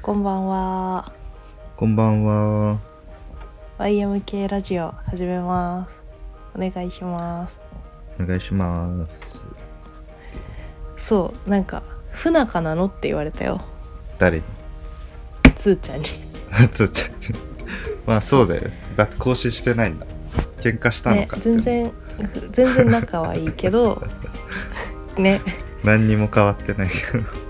こんばんは。こんばんは。YMK ラジオ始めます。お願いします。お願いします。そう、なんか、不仲なのって言われたよ。誰に？つーちゃんに。つーちゃん。まあそうだよ。だって更新してないんだ。喧嘩したのねか、って全然、全然仲はいいけど、ね、何にも変わってないけど。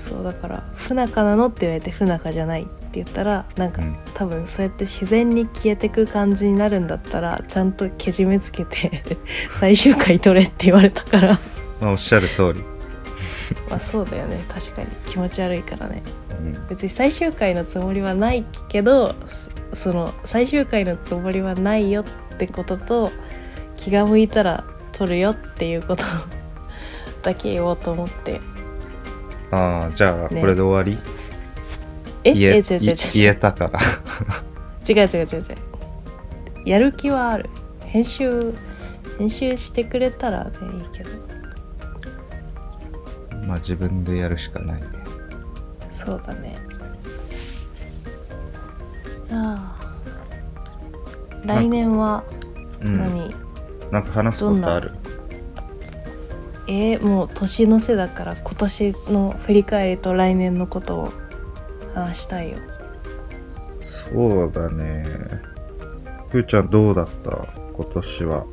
そうだから、不仲なのって言われて不仲じゃないって言ったら、なんか、うん。多分そうやって自然に消えてく感じになるんだったら、ちゃんとけじめつけて 最終回取れって言われたから。まあおっしゃる通り。まあそうだよね。確かに。気持ち悪いからね。うん。別に最終回のつもりはないけどそその最終回のつもりはないよってことと気が向いたら撮るよっていうことだけ言おうと思ってああ、じゃあねこれで終わり、え？言ええ違う違う違うい言えたから。違う違う違う。違うやる気はある。編集編集してくれたらねいいけど。まあ自分でやるしかないね。そうだね。ああ来年はうん。何、なんか話すことある？えーもう年の瀬だから今年の振り返りと来年のことを話したいよそうだね。ふーちゃんどうだった？今年は。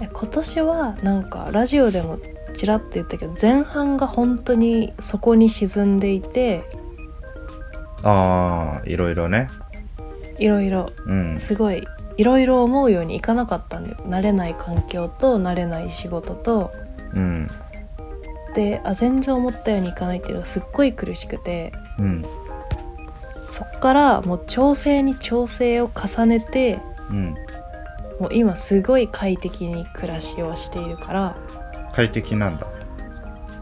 え今年はなんかラジオでもちらっと言ったけど前半が本当にそこに沈んでいてああ、いろいろね。いろいろうん。すごいいろいろ思うようにいかなかったんだよ慣れない環境と慣れない仕事とうん。であ全然思ったようにいかないっていうのがすっごい苦しくてうん。そっからもう調整に調整を重ねてうん。もう今すごい快適に暮らしをしているから快適なんだ。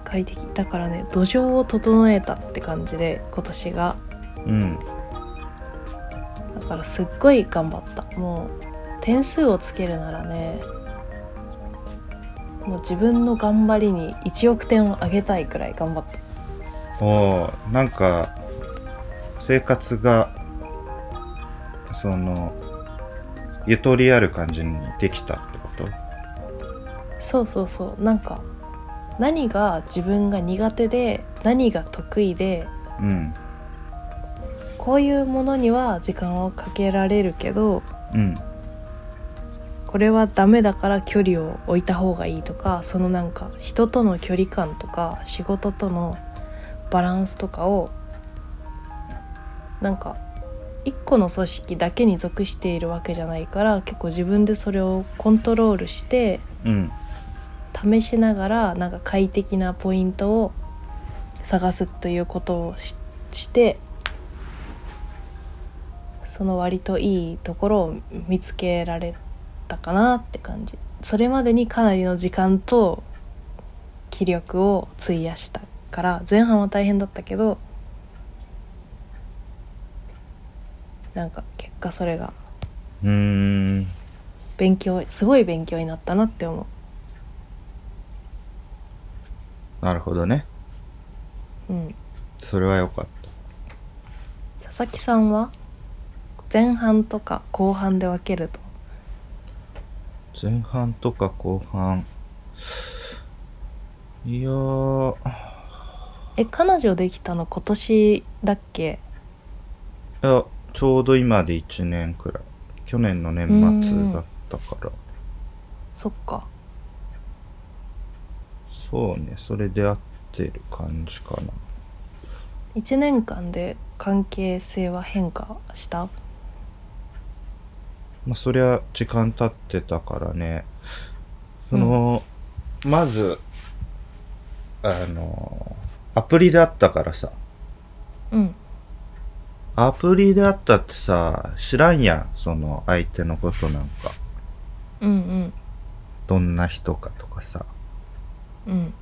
快適だからね土壌を整えたって感じで今年がうん。だからすっごい頑張ったもう点数をつけるならねもう自分の頑張りに1億点を上げたいくらい頑張ったおーなんか生活がそのゆとりある感じにできたってこと？そうそうそう。なんか何が自分が苦手で何が得意でうん。こういうものには時間をかけられるけどうんこれはダメだから距離を置いた方がいいとかそのなんか人との距離感とか仕事とのバランスとかをなんか一個の組織だけに属しているわけじゃないから結構自分でそれをコントロールしてうん。試しながらなんか快適なポイントを探すということをししてその割といいところを見つけられたかなって感じ。それまでにかなりの時間と気力を費やしたから前半は大変だったけどなんか結果それがうーん勉強すごい勉強になったなって思なるほどね。ううん。それはよかっ佐々木さんは前半とか後半で分けるとた前半とか後半。いやー。え彼女できたの今年だっけ？いやちょうど今で1年くらい。去年の年末だったから。そっか。そうねそれで合ってる感じかな。1年間で関係性は変化した？まあそりゃ時間経ってたからね。その、まずあのアプリであったからさ。うん。アプリであったってさ知らんやんその相手のことなんか。うんどんな人かとかさ。うん。うん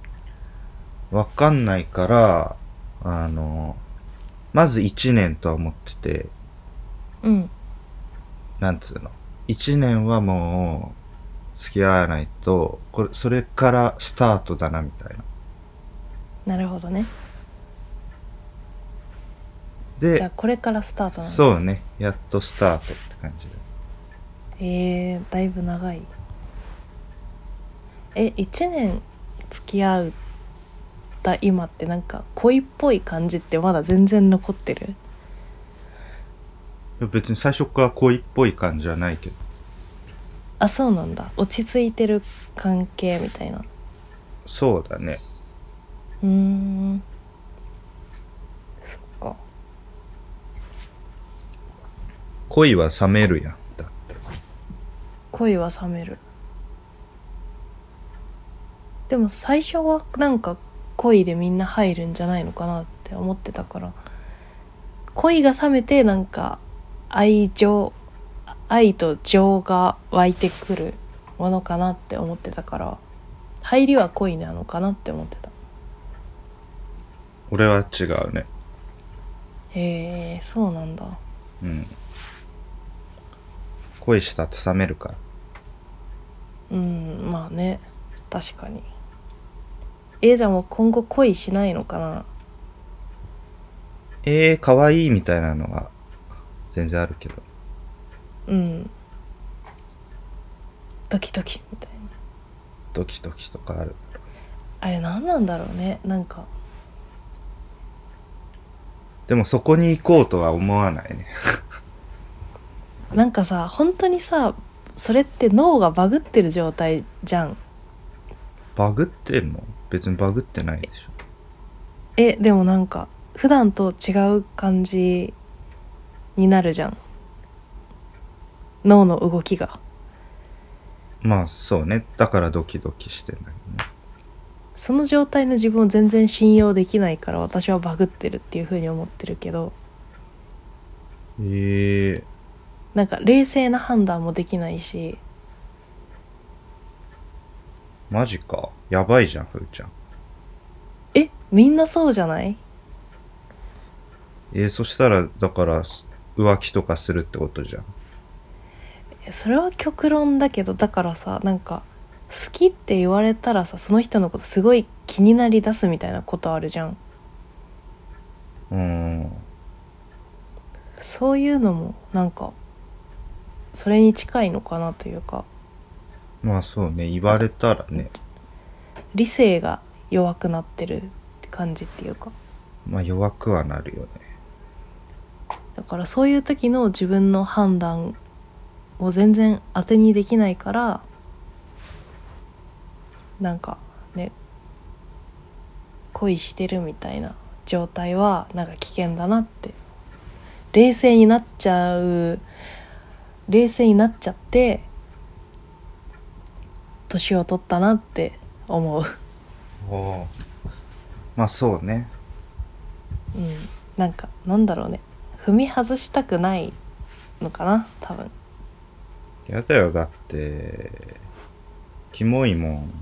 わかんないからあのまず1年とは思ってて。うんなんつうの？1年はもう付き合わないとこれそれからスタートだなみたいな。なるほどね。じゃあでこれからスタートなんだ。そうね。やっとスタートって感じで。えー、だいぶ長い。え1年付き合うた今ってなんか恋っぽい感じってまだ全然残ってる？別に最初から恋っぽい感じはないけど。あそうなんだ。落ち着いてる関係みたいな。そうだね。うーん。そっか。恋は冷めるやんだって。恋は冷める。でも最初はなんか恋でみんな入るんじゃないのかなって思ってたから。恋が冷めてなんか愛情愛と情が湧いてくるものかなって思ってたから入りは恋なのかなって思ってた。俺は違うね。へえそうなんだ。うん。恋したと冷めるから。うんまあね。確かに。えー、じゃあもう今後恋しないのかな？えー、可愛いみたいなのは全然あるけど。うん。ドキドキみたいな。ドキドキとかある。あれ何なんだろうね。なんか。でもそこに行こうとは思わないね。なんかさ本当にさそれって脳がバグってる状態じゃん。バグってんの？別にバグってないでしょ。えでもなんか普段と違う感じになるじゃん。脳の動きが。まあそうね。だからドキドキしてないね。その状態の自分を全然信用できないから私はバグってるっていう風に思ってるけど。ええなんか冷静な判断もできないし。マジか。やばいじゃんふーちゃん。え？みんなそうじゃない？えー、そしたらだから浮気とかするってことじゃん。えそれは極論だけどだからさなんか好きって言われたらさその人のことすごい気になりだすみたいなことあるじゃん。うーん。そういうのもなんかそれに近いのかなというか。まあそうね言われたらね。理性が弱くなってるって感じっていうか。まあ弱くはなるよねだからそういう時の自分の判断を全然当てにできないからなんかね恋してるみたいな状態はなんか危険だなって。冷静になっちゃう冷静になっちゃって年を取ったなって思う。おおまあそうね。うん。なんかなんだろうね踏み外したくないのかな多分。やだよだって。キモいもん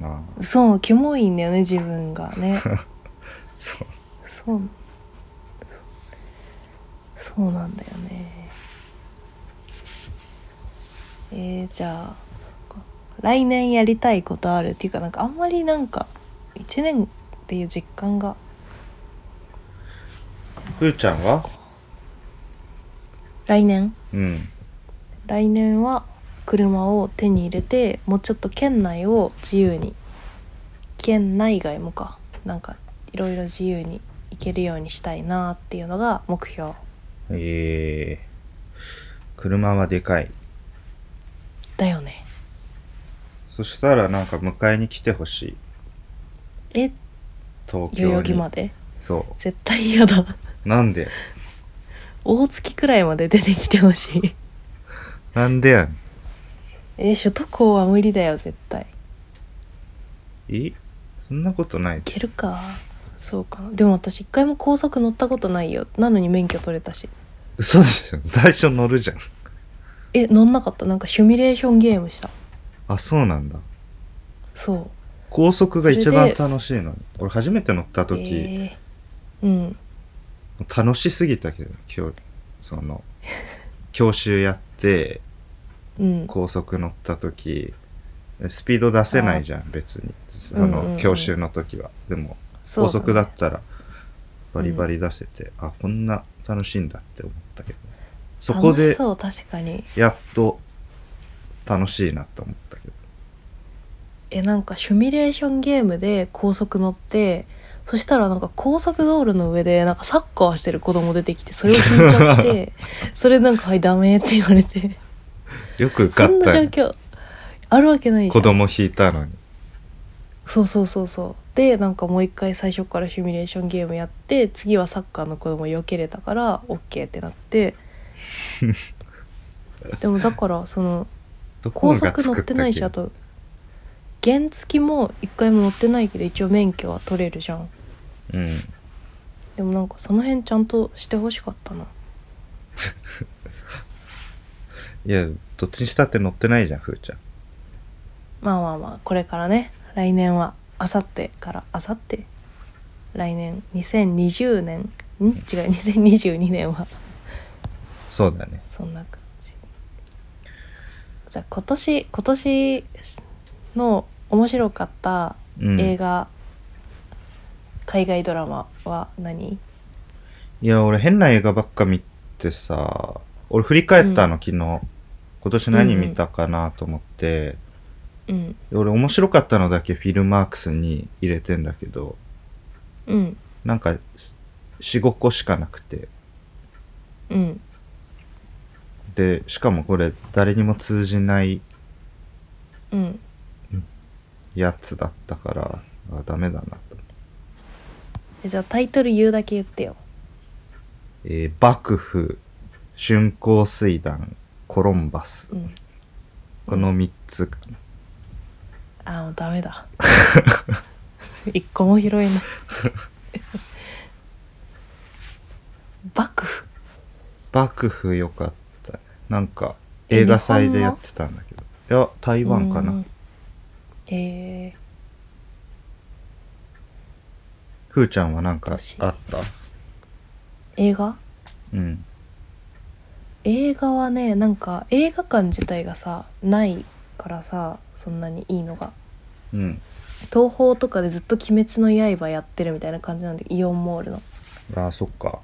まあそうキモいんだよね自分がね。そう。そう。そうなんだよね。えー、じゃあ来年やりたいことあるっていうかなんかあんまりなんか1年っていう実感が。ふーちゃんは？来年？うん。来年は車を手に入れてもうちょっと県内を自由に。県内外もか。なんかいろいろ自由に行けるようにしたいなっていうのが目標。ええ車はでかい。だよね。そしたらなんか迎えに来てほしい。え？東代々木まで？そ絶対嫌だ。うなんで？大月くらいまで出てきてほしい。なんでやねん。え首都高は無理だよ絶対。え？そんなことない。いけるか。そうか。でも私一回も高速乗ったことないよ。なのに免許取れたし。嘘でしょ。最初乗るじゃん。え乗んなかった。なんかシミュレーションゲームした。あそうなんだ。そう。高速が一番楽しいのに。俺初めて乗った時、えー。うん楽しすぎたけど今日その 教習やってうん。高速乗った時スピード出せないじゃん別に。その、うんうんうん教習の時は。でもそうだね。高速だったらバリバリ出せて、あこんな楽しいんだって思ったけど。そこ楽しでそう確かに。やっと楽しいなって思ったけど。えなんかシミュレーションゲームで高速乗ってそしたらなんか高速道路の上でなんかサッカーしてる子供出てきてそれを引いちゃって それなんか「はいダメ」って言われて。よく受そんな状況あるわけないじゃん。子供引いたのに。そうそうそうそう。でなんかもう一回最初からシミュレーションゲームやって次はサッカーの子供避けれたから OK ってなって。でもだからその高速乗ってないしあと原付も一回も乗ってないけど一応免許は取れるじゃん。うん。でもなんかその辺ちゃんとしてほしかったな。いやどっちにしたって乗ってないじゃんふーちゃん。まあまあまあこれからね。来年はあさってからあさって来年2020年？ん？違う2022年は。そうだね。そんな感じ。じゃあ今年今年の面白かったうん。映画、海外ドラマは何？いや俺変な映画ばっか見てさ俺振り返ったの、昨日。今年何見たかなと思って、うん。俺面白かったのだけフィルマークスに入れてんだけど。うん。なんか45個しかなくて。うん。でしかもこれ誰にも通じないうんやつだったからあダメだなと、えじゃあタイトル言うだけ言ってよ。えー幕府春光水団コロンバス。うん。この3つかな、あもうダメだ。一個も拾えない。幕府。幕府よかった。ねなんか映画祭でやってたんだけど。いや台湾かな、うんへえふーちゃんはなんかあ私った？映画？うん。映画はねなんか映画館自体がさないからさそんなにいいのが。うん。東宝とかでずっと「鬼滅の刃」やってるみたいな感じなんでイオンモールの。あーそっか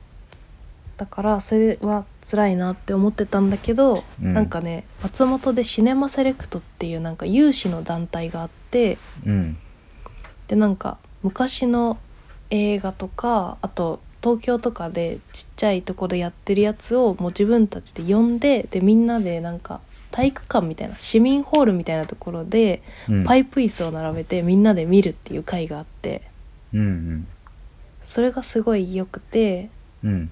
だからそれは辛いなって思ってたんだけど、うん。なんかね松本でシネマセレクトっていうなんか有志の団体があってうん。でなんか昔の映画とかあと東京とかでちっちゃいとこでやってるやつをもう自分たちで呼んででみんなでなんか体育館みたいな市民ホールみたいなところでうん。パイプ椅子を並べてみんなで見るっていう会があって。うんそれがすごい良くてうんうん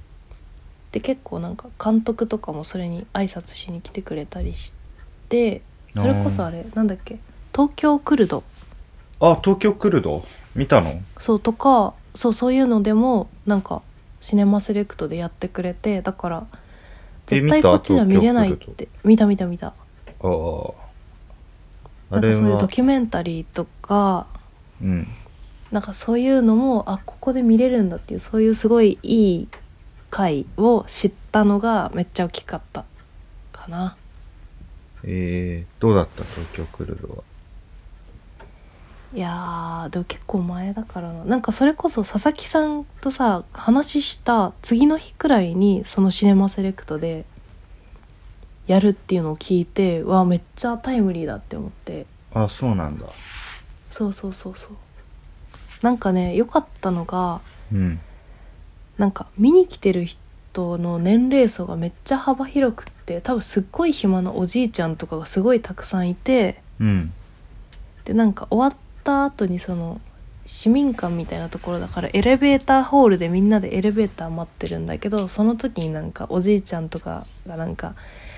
で結構なんか監督とかもそれに挨拶しに来てくれたりしてそれこそあれなんだっけ東京クルド。あ東京クルド？見たの？そうとかそうそういうのでもなんかシネマセレクトでやってくれてだからえ絶対こっちでは見れないって。見た見た見た。ああ。あなんかれそういうドはキュメンタリーとかうん。なんかそういうのもあここで見れるんだっていうそういうすごいいい回を知ったのがめっちゃ大きかったかな。えー、どうだった？東京クルドは。いやーでも結構前だからな。なんかそれこそ佐々木さんとさ話した次の日くらいにそのシネマセレクトでやるっていうのを聞いてわあめっちゃタイムリーだって思って。あそうなんだ。そうそうそうそう。なんかね良かったのがうんなんか見に来てる人の年齢層がめっちゃ幅広くって多分すっごい暇なおじいちゃんとかがすごいたくさんいてうん。でなんか終わった後にその市民館みたいなところだからエレベーターホールでみんなでエレベーター待ってるんだけどその時になんかおじいちゃんとかがなんか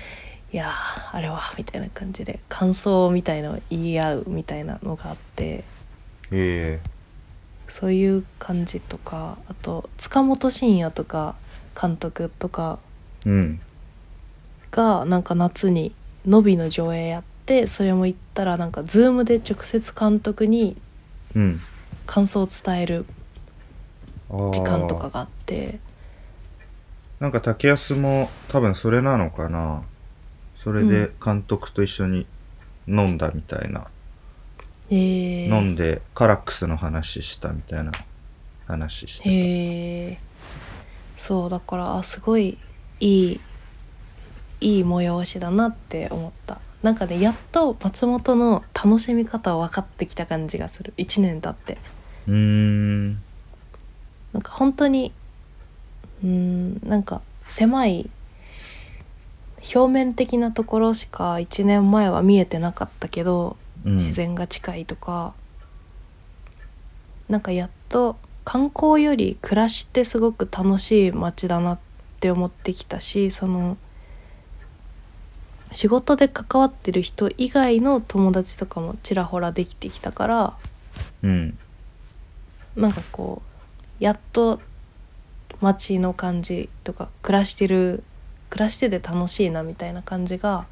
「いやーあれは」みたいな感じで感想みたいのを言い合うみたいなのがあってえそういう感じとかあと塚本慎也とか監督とかえうん。がなんか夏に「のび」の上映やってそれも行ったらなんか Zoom で直接監督にうん。感想を伝えるあー時間とかがあって。なんか竹安も多分それなのかな。それで監督と一緒に飲んだみたいな、えー、飲んでカラックスの話したみたいな話してた。へえそうだからあすごいいいいい催しだなって思った。なんかねやっと松本の楽しみ方を分かってきた感じがする。1年経って。うーん。なんか本当にうーんなんか狭い表面的なところしか1年前は見えてなかったけど、うん。自然が近いとか。なんかやっと観光より暮らしってすごく楽しい街だなって思ってきたしその仕事で関わってる人以外の友達とかもちらほらできてきたからうん。なんかこうやっと街の感じとか暮らしてる暮らしてて楽しいなみたいな感じが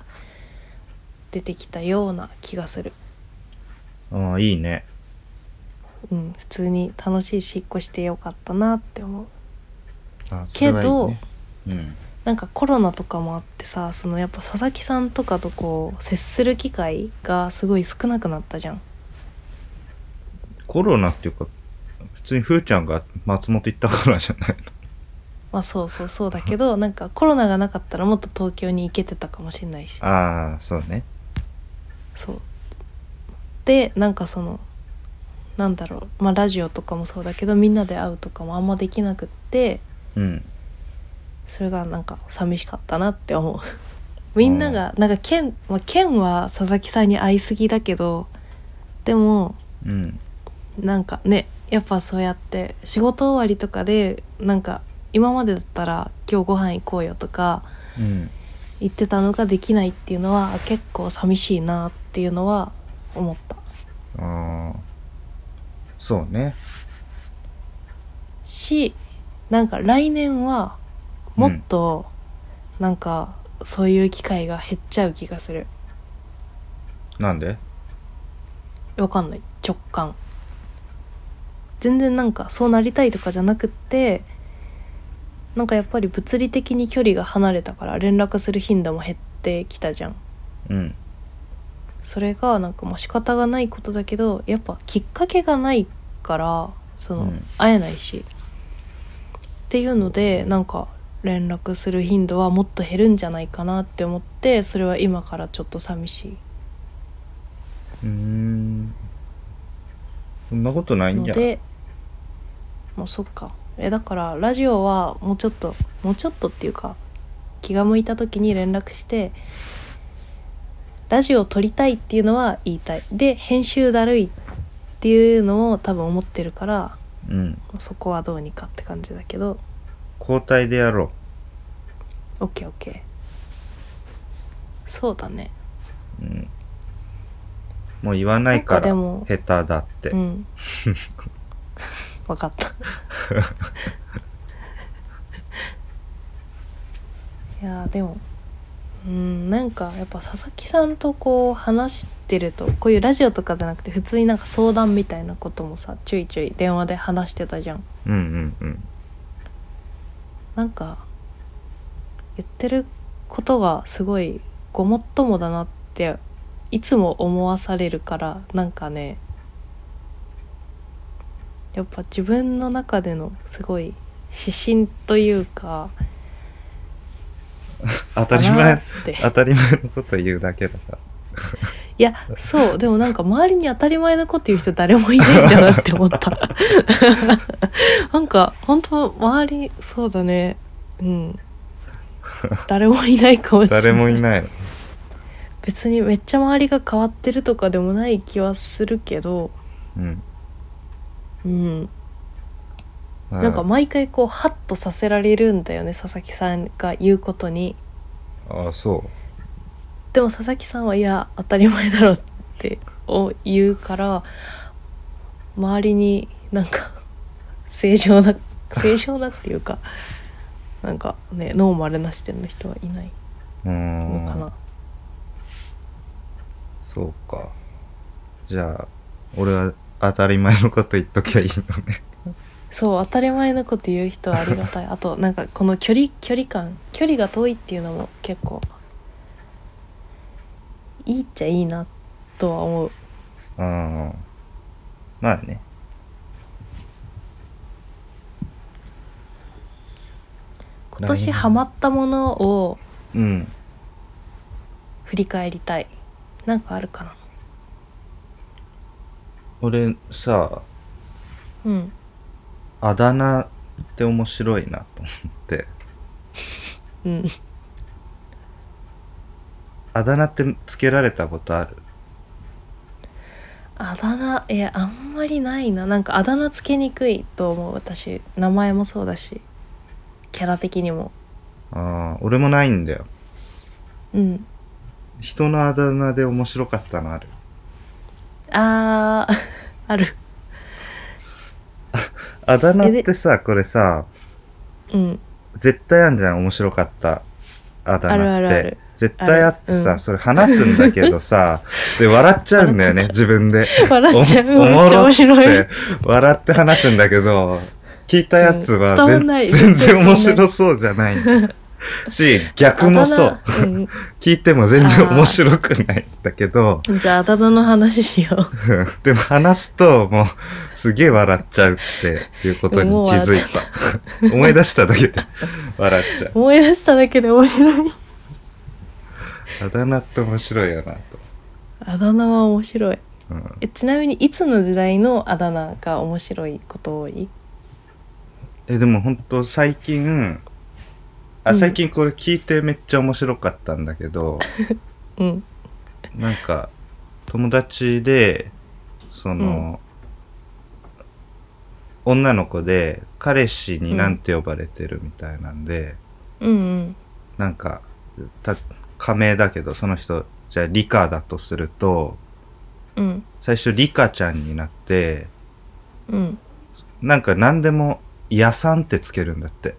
出てきたような気がする。ああいいね。うん、普通に楽しいし引っ越してよかったなって思う。あそれはいいね。うん。なんかコロナとかもあってさそのやっぱ佐々木さんとかとこう接する機会がすごい少なくなったじゃん。コロナっていうか普通にふーちゃんが松本行ったからじゃないの？まあそうそうそうだけどなんかコロナがなかったらもっと東京に行けてたかもしれないし。ああそうねそう。でなんかそのなんだろう。まあラジオとかもそうだけどみんなで会うとかもあんまできなくってうん。それがなんか寂しかったなって思う。みんながなんかケン、まあ、ケンは佐々木さんに会いすぎだけどでもうん。なんかねやっぱそうやって仕事終わりとかでなんか今までだったら「今日ご飯行こうよ」とかうん。言ってたのができないっていうのは結構寂しいなっていうのは思った。ああそうね。しなんか来年はもっとなんかそういう機会が減っちゃう気がする。なんで？わかんない。直感。全然なんかそうなりたいとかじゃなくってなんかやっぱり物理的に距離が離れたから連絡する頻度も減ってきたじゃん。うんそれがなんかもう仕方がないことだけどやっぱきっかけがないからその、うん。会えないし。っていうのでなんか連絡する頻度はもっと減るんじゃないかなって思ってそれは今からちょっと寂しい。うーん。そんなことないんじゃでもうそっか。えだからラジオはもうちょっともうちょっとっていうか気が向いた時に連絡してラジオを撮りたいっていうのは言いたい。で編集だるいっていうのを多分思ってるからうん。そこはどうにかって感じだけど。交代でやろ OKOK そうだね。う、うん、もう言わないかなんからでも下手だって、うん。分かった。いやーでもうんなんかやっぱ佐々木さんとこう話してるとこういうラジオとかじゃなくて普通になんか相談みたいなこともさちょいちょい電話で話してたじゃん。うんうんうん。なんか言ってることがすごいごもっともだなっていつも思わされるからなんかねやっぱ自分の中でのすごい指針というか 当たり前って。当たり前のこと言うだけださ。いやそう。でもなんか周りに当たり前のこと言う人誰もいないんだなって思った。なんか本当周りそうだね。うん。誰もいないかもしれない。誰もいないの。別にめっちゃ周りが変わってるとかでもない気はするけど。うん。うん。まあなんか毎回こうハッとさせられるんだよね佐々木さんが言うことに。ああそでも佐々木さんはいや当たり前だろってを言うから周りになんか正常な 正常なっていうかなんかねノーマルな視点の人はいないのかな。そうか。じゃあ俺は当たり前のこと言っときゃいいのねそう当たり前のこと言う人はありがたい。あとなんかこの距離距離感距離が遠いっていうのも結構いいっちゃいいなとは思う。うんまあね。今年ハマったものをうん。振り返りたい。なんかあるかな？俺さうんあだ名って面白いなと思って。うん。あだ名ってつけられたことある？あだ名いやあんまりないな。なんかあだ名つけにくいと思う。私名前もそうだしキャラ的にも。ああ俺もないんだよ。うん。人のあだ名で面白かったのある？あーある あだ名ってさこれさうん。絶対あんじゃん面白かった。あだ名って。あるあるある。絶対あってさ、それ話すんだけどさ で笑っちゃうんだよね自分で。笑っちゃう。おめっちゃ面白い。笑って話すんだけど聞いたやつは全然面白そうじゃない し逆もそう。うん。聞いても全然面白くないんだけど。じゃああだ名の話しよう。う んでも話すともうすげえ笑っちゃうっていうことに気づいた。思い出しただけで笑っちゃう。思い出しただけで面白い。あだ名って面白いよなと、あだ名は面白い。うん、えちなみにいつの時代のあだ名が面白いこと多い？えでもほんと最近あうん。最近これ聞いてめっちゃ面白かったんだけど、うん。なんか友達でその、女の子で彼氏になんて呼ばれてるみたいなんで、うんうん。なんかた仮名だけどその人じゃあリカだとするとうん。最初リカちゃんになってうん。なんか何でも「屋さん」ってつけるんだって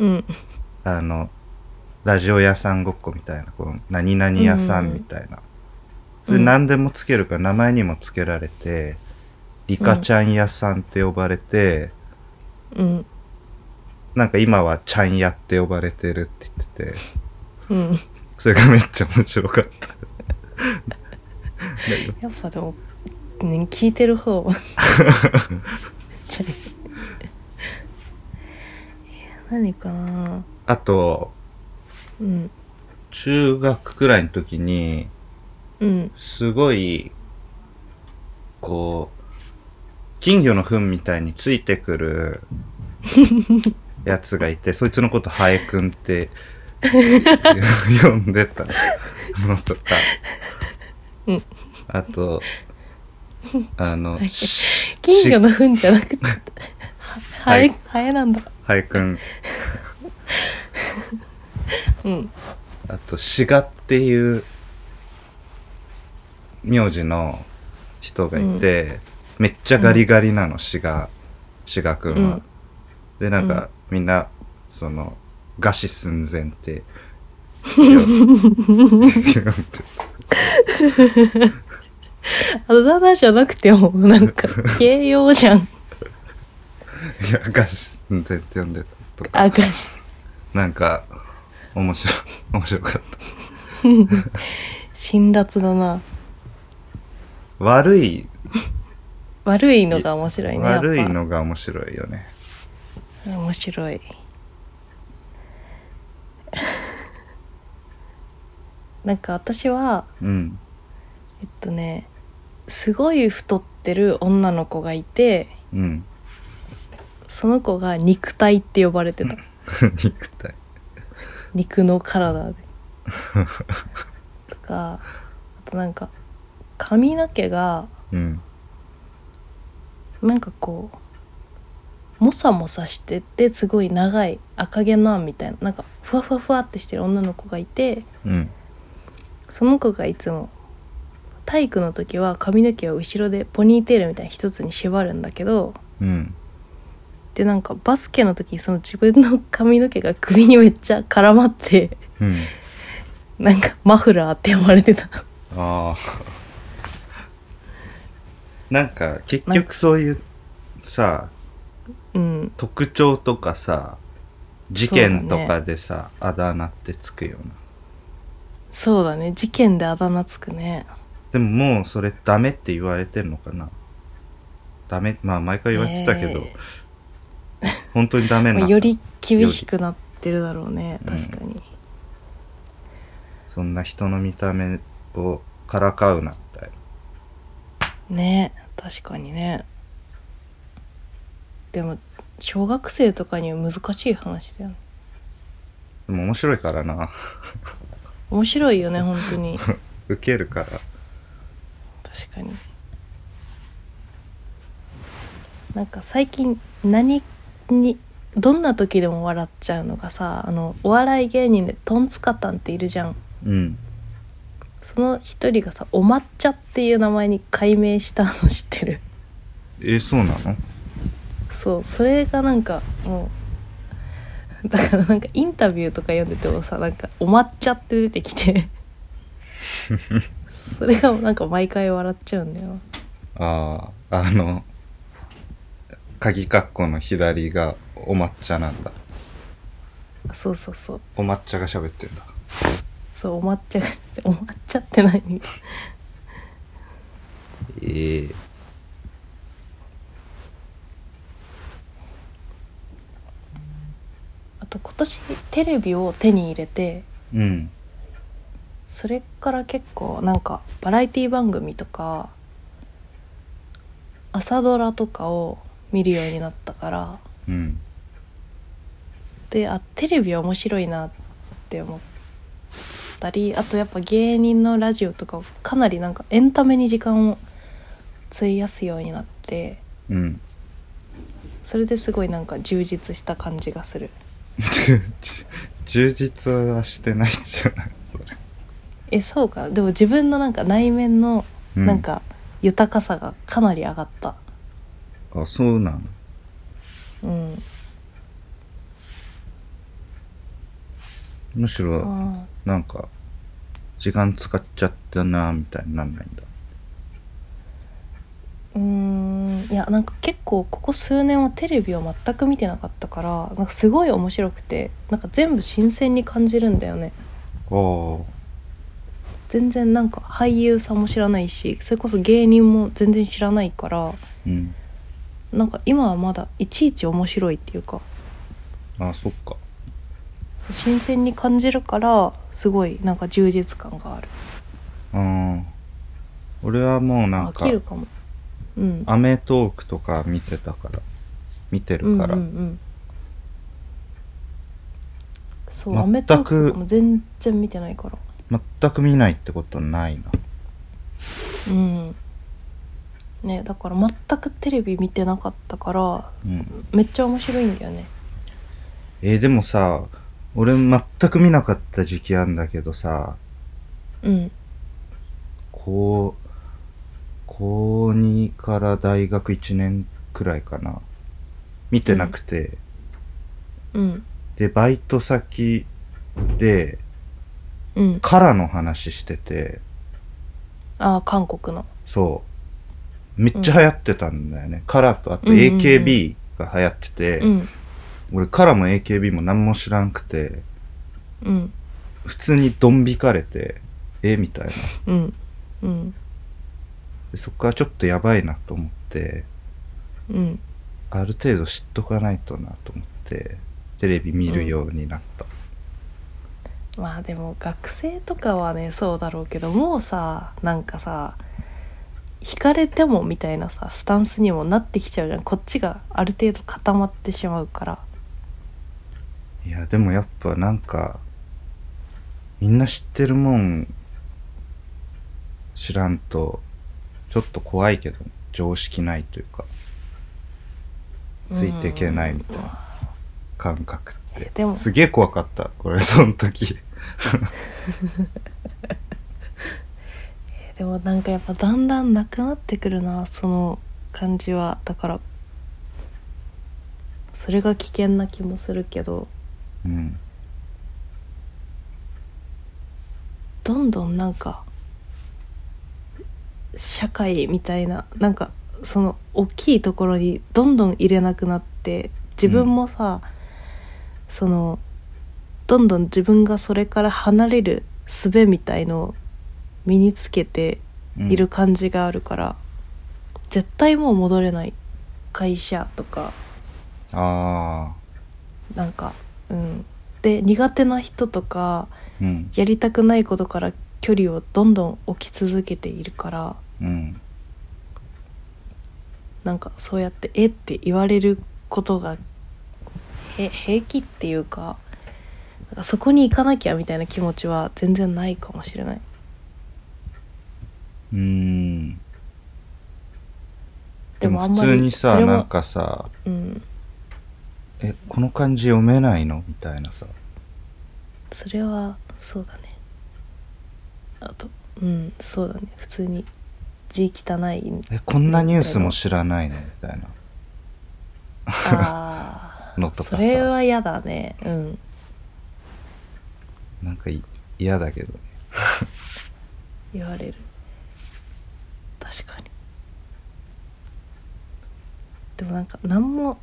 うん。あのラジオ屋さんごっこみたいなこの何々屋さんみたいな、それ何でもつけるから名前にもつけられて、リカちゃん屋さんって呼ばれて、うん。なんか今はちゃん屋って呼ばれてるって言っててうん。それがめっちゃ面白かった。やっぱでも、ね、聞いてる方は ちょい何かな？あとうん。中学くらいの時にうん。すごいこう金魚の糞みたいについてくる やつがいてそいつのことハエくんって 呼んでたの。とか、うん。あとあの 金魚の糞じゃなくてハエ、はいハエなんだうん。あと志賀っていう名字の人がいて、めっちゃガリガリなの志賀志賀くんは、うん。でなんか、みんなその餓死寸前って呼んであだ名じゃなくてもなんか 形容じゃん。いや餓死寸前って呼んでたとか。あがしなんか面白い 面白かった。辛辣だな。悪い。悪いのが面白いね悪いのが面白いよね。ぱ面白い。なんか私はうん。えっとねすごい太ってる女の子がいてうんその子が肉体って呼ばれてた。肉体。肉の体で。とかあとなんか髪の毛がうん。なんかこうもさもさしててすごい長い赤毛のアンみたいななんかふわふわふわってしてる女の子がいてうん。その子がいつも体育の時は髪の毛を後ろでポニーテールみたいに一つに縛るんだけどうんでなんかバスケの時その自分の髪の毛が首にめっちゃ絡まってうん。なんかマフラーって呼ばれてた。ああなんか結局そういうさうん。特徴とかさ事件とかでさ、あだ名ってつくよな。そうだね。事件であだ名つくね。でももうそれダメって言われてんのかな？ダメまあ毎回言われてたけど、え本当にダメなまあより厳しくなってるだろうねうん。確かに、そんな人の見た目をからかうなみたいな。ね確かにね。でも小学生とかには難しい話だよね。でも面白いからな。面白いよね本当に。ウケるから。確かに。なんか最近何にどんな時でも笑っちゃうのがさあのお笑い芸人でトンツカタンっているじゃん。うん。その一人がさお抹茶っていう名前に改名したの知ってる？えーそうなの？そうそれがなんかもうだからなんかインタビューとか読んでてもさなんか「お抹茶」って出てきて。それがなんか毎回笑っちゃうんだよ。あああの鍵括弧の左がお抹茶なんだ。そうそうそう。お抹茶が喋ってんだ。そうお抹茶が お抹茶って何？ええあと今年テレビを手に入れてうん。それから結構なんかバラエティ番組とか朝ドラとかを見るようになったから。うん。であテレビは面白いなって思ったりあとやっぱ芸人のラジオとかをかなりなんかエンタメに時間を費やすようになってうん。それですごいなんか充実した感じがする。充実はしてないじゃない？それ。えそうか。でも自分のなんか内面のうん。なんか豊かさがかなり上がったあそうなの？うん。むしろあなんか時間使っちゃったなみたいになんないんだ。ーうーん。いやなんか結構ここ数年はテレビを全く見てなかったからなんかすごい面白くてなんか全部新鮮に感じるんだよね。ああ。全然なんか俳優さんも知らないしそれこそ芸人も全然知らないからうんなんか今はまだいちいち面白いっていうか。あそっか。そう新鮮に感じるからすごいなんか充実感がある。うん俺はもうなん飽かきるかも。うん。アメトークとか見てたから。見てうんうんるから、うん。そうアメトークとかも全然見てないから。全く見ないってことないな。うんねだから全くテレビ見てなかったからうん。めっちゃ面白いんだよね。えーでもさ俺全く見なかった時期あんだけどさうん。高高2から大学1年くらいかな。見てなくて、うん。でバイト先でうん。カラの話してて。ああ韓国の。そうめっちゃ流行ってたんだよね、カラとあとうんうんうん。AKB が流行ってて、うん。俺カラも AKB も何も知らんくてうん。普通にドン引かれてえみたいな。うん。うん。でそっからちょっとやばいなと思ってうん。ある程度知っとかないとなと思ってテレビ見るようになった、まあでも学生とかはねそうだろうけどもうさなんかさ惹かれてもみたいなさスタンスにもなってきちゃうじゃん。こっちがある程度固まってしまうから。いやでもやっぱなんかみんな知ってるもん知らんとちょっと怖いけど常識ないというか。ついていけないみたいな感覚って。でも。すげえ怖かった俺その時 でもなんかやっぱだんだんなくなってくるなその感じは。だからそれが危険な気もするけどうん。どんどんなんか社会みたいななんかその大きいところにどんどん入れなくなって自分もさ、そのどんどん自分がそれから離れる術みたいのを身につけてうんいる感じがあるから、絶対もう戻れない会社とかああなんかうんで苦手な人とかうんやりたくないことから距離をどんどん置き続けているからうんなんかそうやって「えっ?」て言われることがへ平気っていうかかそこに行かなきゃみたいな気持ちは全然ないかもしれない。うん。でも普通にさなんかさうん、「えこの漢字読めないの?」みたいなさ。それはそうだね。あとうんそうだね。普通に字汚い「えこんなニュースも知らないの?」みたいな。あ のとかさ。あそれは嫌だね。うん。なんかい嫌だけどね。言われる確かに。でもなんか何も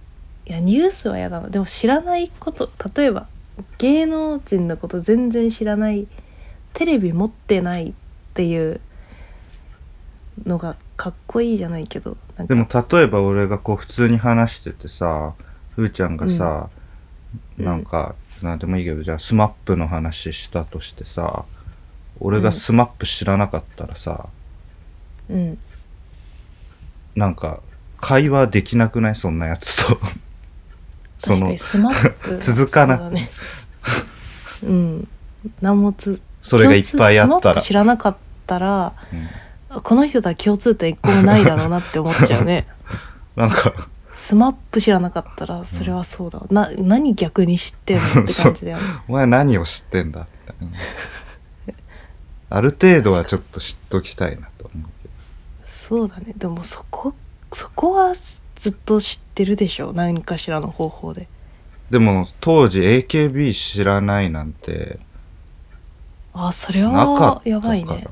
いやニュースは嫌だな。でも知らないこと例えば芸能人のこと全然知らないテレビ持ってないっていうのがかっこいいじゃないけどでも例えば俺がこう普通に話しててさふーちゃんがさ、うん。なんかなんでもいいけどじゃあ SMAPの話したとしてさ俺が SMAP知らなかったらさ、うん。なんか会話できなくない？そんなやつと。そ の確かに SMAP 続かな。そうだね。うん。何もつそれがいっぱいあったら。知らなかったらうん。この人とは共通点一個もないだろうなって思っちゃうね。なんか。スマップ知らなかったらそれはそうだわ。な何逆に知ってんのって感じだよね。お前何を知ってんだみたいなある程度はちょっと知っときたいなと思うそうだね。でもそこそこはずっと知ってるでしょ？何かしらの方法で。でも当時 AKB 知らないなんてあそれはやばいね。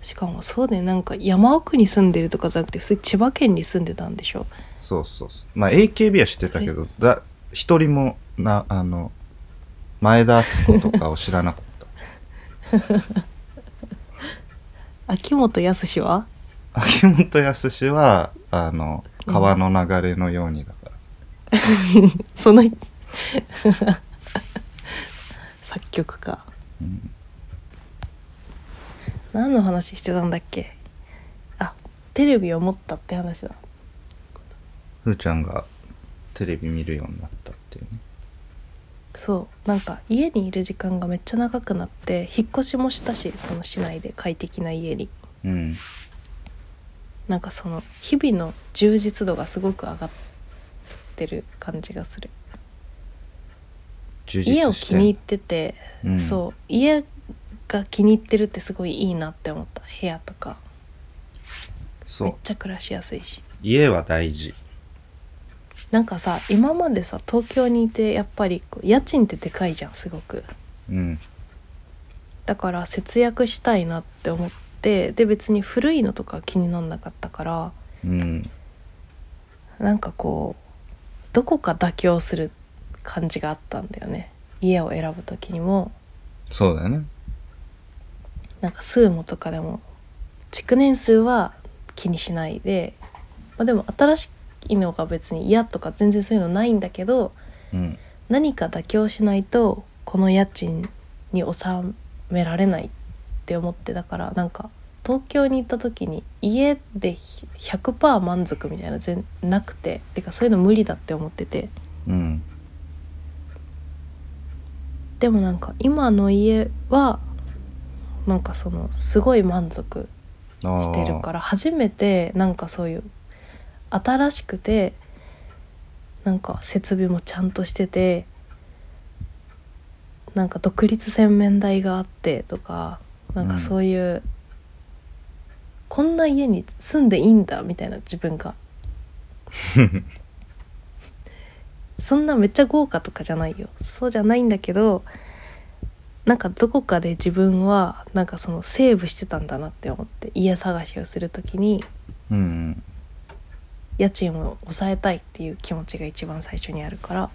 しかもそうね。なんか山奥に住んでるとかじゃなくて普通に千葉県に住んでたんでしょ？そうそうそう。まあ AKB は知ってたけどだ一人もなあの前田敦子とかを知らなかった。秋元康は？秋元康はあの川の流れのようにだから、その 作曲家。うん。何の話してたんだっけ？あテレビを持ったって話だ。ふーちゃんがテレビ見るようになったっていうね。そう。なんか家にいる時間がめっちゃ長くなって引っ越しもしたしその市内で快適な家に。うんなんかその日々の充実度がすごく上がってる感じがする。家を気に入ってて、うん。そう。家が気に入ってるってすごいいいなって思った。部屋とか。めっちゃ暮らしやすいし。家は大事。なんかさ今までさ東京にいてやっぱりこう家賃ってでかいじゃんすごく。うん。だから節約したいなって思ってで別に古いのとか気になんなかったからうんなんかこうどこか妥協する感じがあったんだよね。家を選ぶ時にも。そうだよね。なんかスーモとかでも築年数は気にしないで、まあ、でも新しいのが別に嫌とか全然そういうのないんだけどうん。何か妥協しないとこの家賃に収められないって思ってだからなんか東京に行った時に家で100%満足みたいな全なくててかそういうの無理だって思ってて。うん。でもなんか今の家はなんかそのすごい満足してるから初めてなんかそういう新しくてなんか設備もちゃんとしててなんか独立洗面台があってとかなんかそういう、こんな家に住んでいいんだみたいな自分が。そんなめっちゃ豪華とかじゃないよ。そうじゃないんだけどなんかどこかで自分はなんかそのセーブしてたんだなって思って家探しをする時にうん家賃を抑えたいっていう気持ちが一番最初にあるから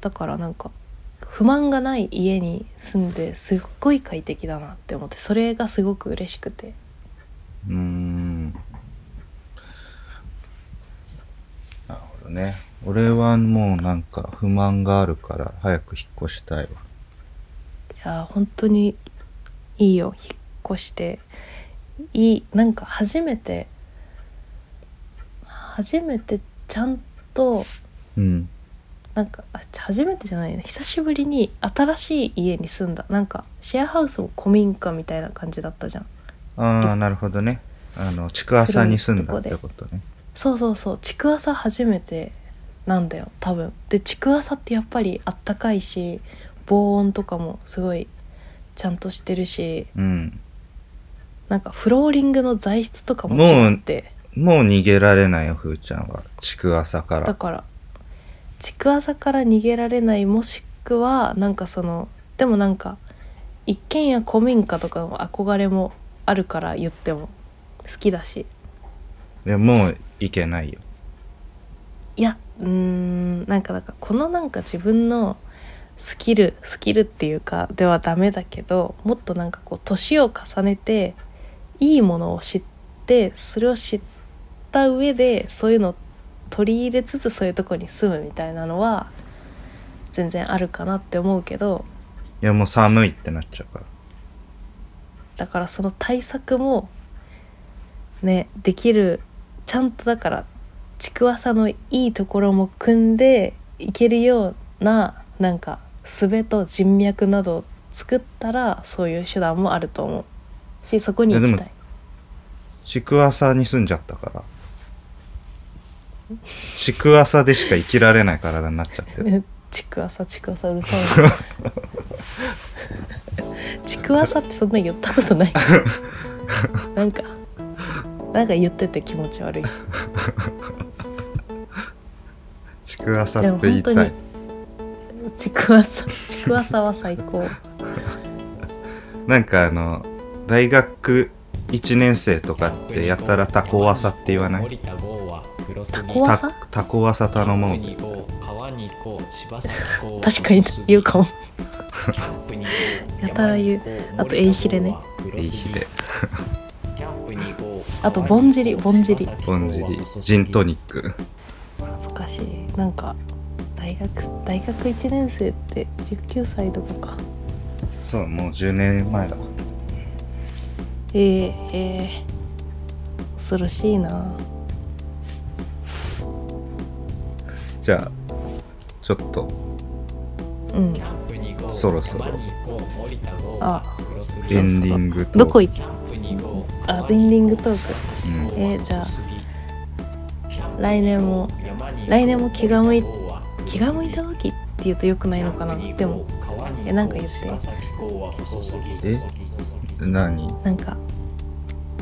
だからなんか不満がない家に住んですっごい快適だなって思ってそれがすごく嬉しくてうーん。なるほどね。俺はもうなんか不満があるから早く引っ越したいわ。いや本当にいいよ。引っ越して。いいなんか初めて初めてちゃんとうん。なんかあ初めてじゃないね。久しぶりに新しい家に住んだ。なんかシェアハウスも古民家みたいな感じだったじゃんああなるほどね。あの築浅に住んだってことね。そうそうそう。築浅初めてなんだよ。多分。で築浅ってやっぱりあったかいし防音とかもすごいちゃんとしてるしうん。なんかフローリングの材質とかも違って。もう逃げられないよふーちゃんは。築浅から。だから。築浅から逃げられない。もしくはなんかそのでもなんか一軒家古民家とかの憧れもあるから言っても好きだし。でもういけないよ。いやうーんなんかだからこのなんか自分のスキルスキルっていうかではダメだけどもっとなんかこう年を重ねていいものを知ってそれを知った上でそういうのを取り入れつつそういうとこに住むみたいなのは全然あるかなって思うけど。いやもう寒いってなっちゃうからだからその対策もねできるちゃんとだから築浅のいいところも組んでいけるようななんか術と人脈などを作ったらそういう手段もあると思う。しそこに行きたい。いやで築浅に住んじゃったから。築浅でしか生きられない体になっちゃってる 築浅築浅うるさいな。築浅ってそんな言ったことない。なんかなんか言ってて気持ち悪い。し築浅でって言いたも本当にい築浅築浅は最高。なんかあの大学1年生とかってやたらタコワサって言わない？タコワサ？タタコワサ頼もうぜキャンプに行こう。川に行こう。確かに言うかも。キャンプに行こう。やたら言う。あとエイヒレね。エイヒレ。キャンプに行こう。あとぼんじりぼんじり。ぼんじり。ジントニック。懐かしい。なんか大学大学1年生って19歳とかか。そうもう10年前だ。わえー、えー、恐ろしいな。じゃあちょっと。うん。そろそろ。あ。エンディングとどこ行っキャンプに行こうあエンディングトーク。うん。えーじゃあ来年も来年も気が向い気が向いた時って言うとよくないのかな？でもえなんか言って。え？何？なんか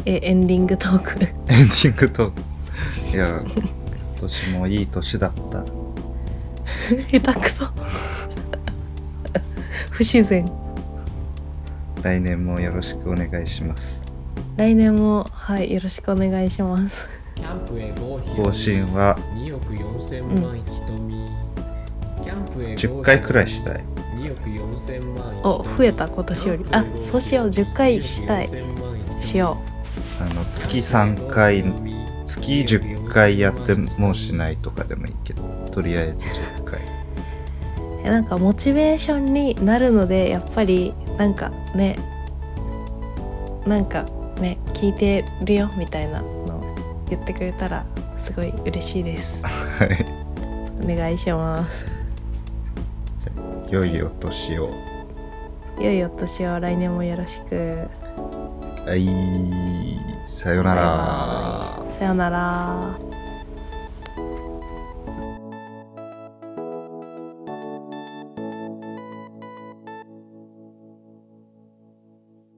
えエンディングトーク。エンディングトーク。いや今 年もいい年だった 下手くそ。不自然。来年もよろしくお願いします。来年もはいよろしくお願いします。キャンプへ合否更新は2億4000万瞳、キャンプへ10回くらいしたい。2億4000万お増えた今年より。あそうしよう。10回したい。しよあの月3回月10回やってもうしないとかでもいいけどとりあえず10回。なんかモチベーションになるのでやっぱりなんかねなんかね聞いてるよみたいなのを言ってくれたらすごい嬉しいです。はい。お願いします。じゃあ良いお年を。良いお年を来年もよろしく。はい。さよなら。さよなら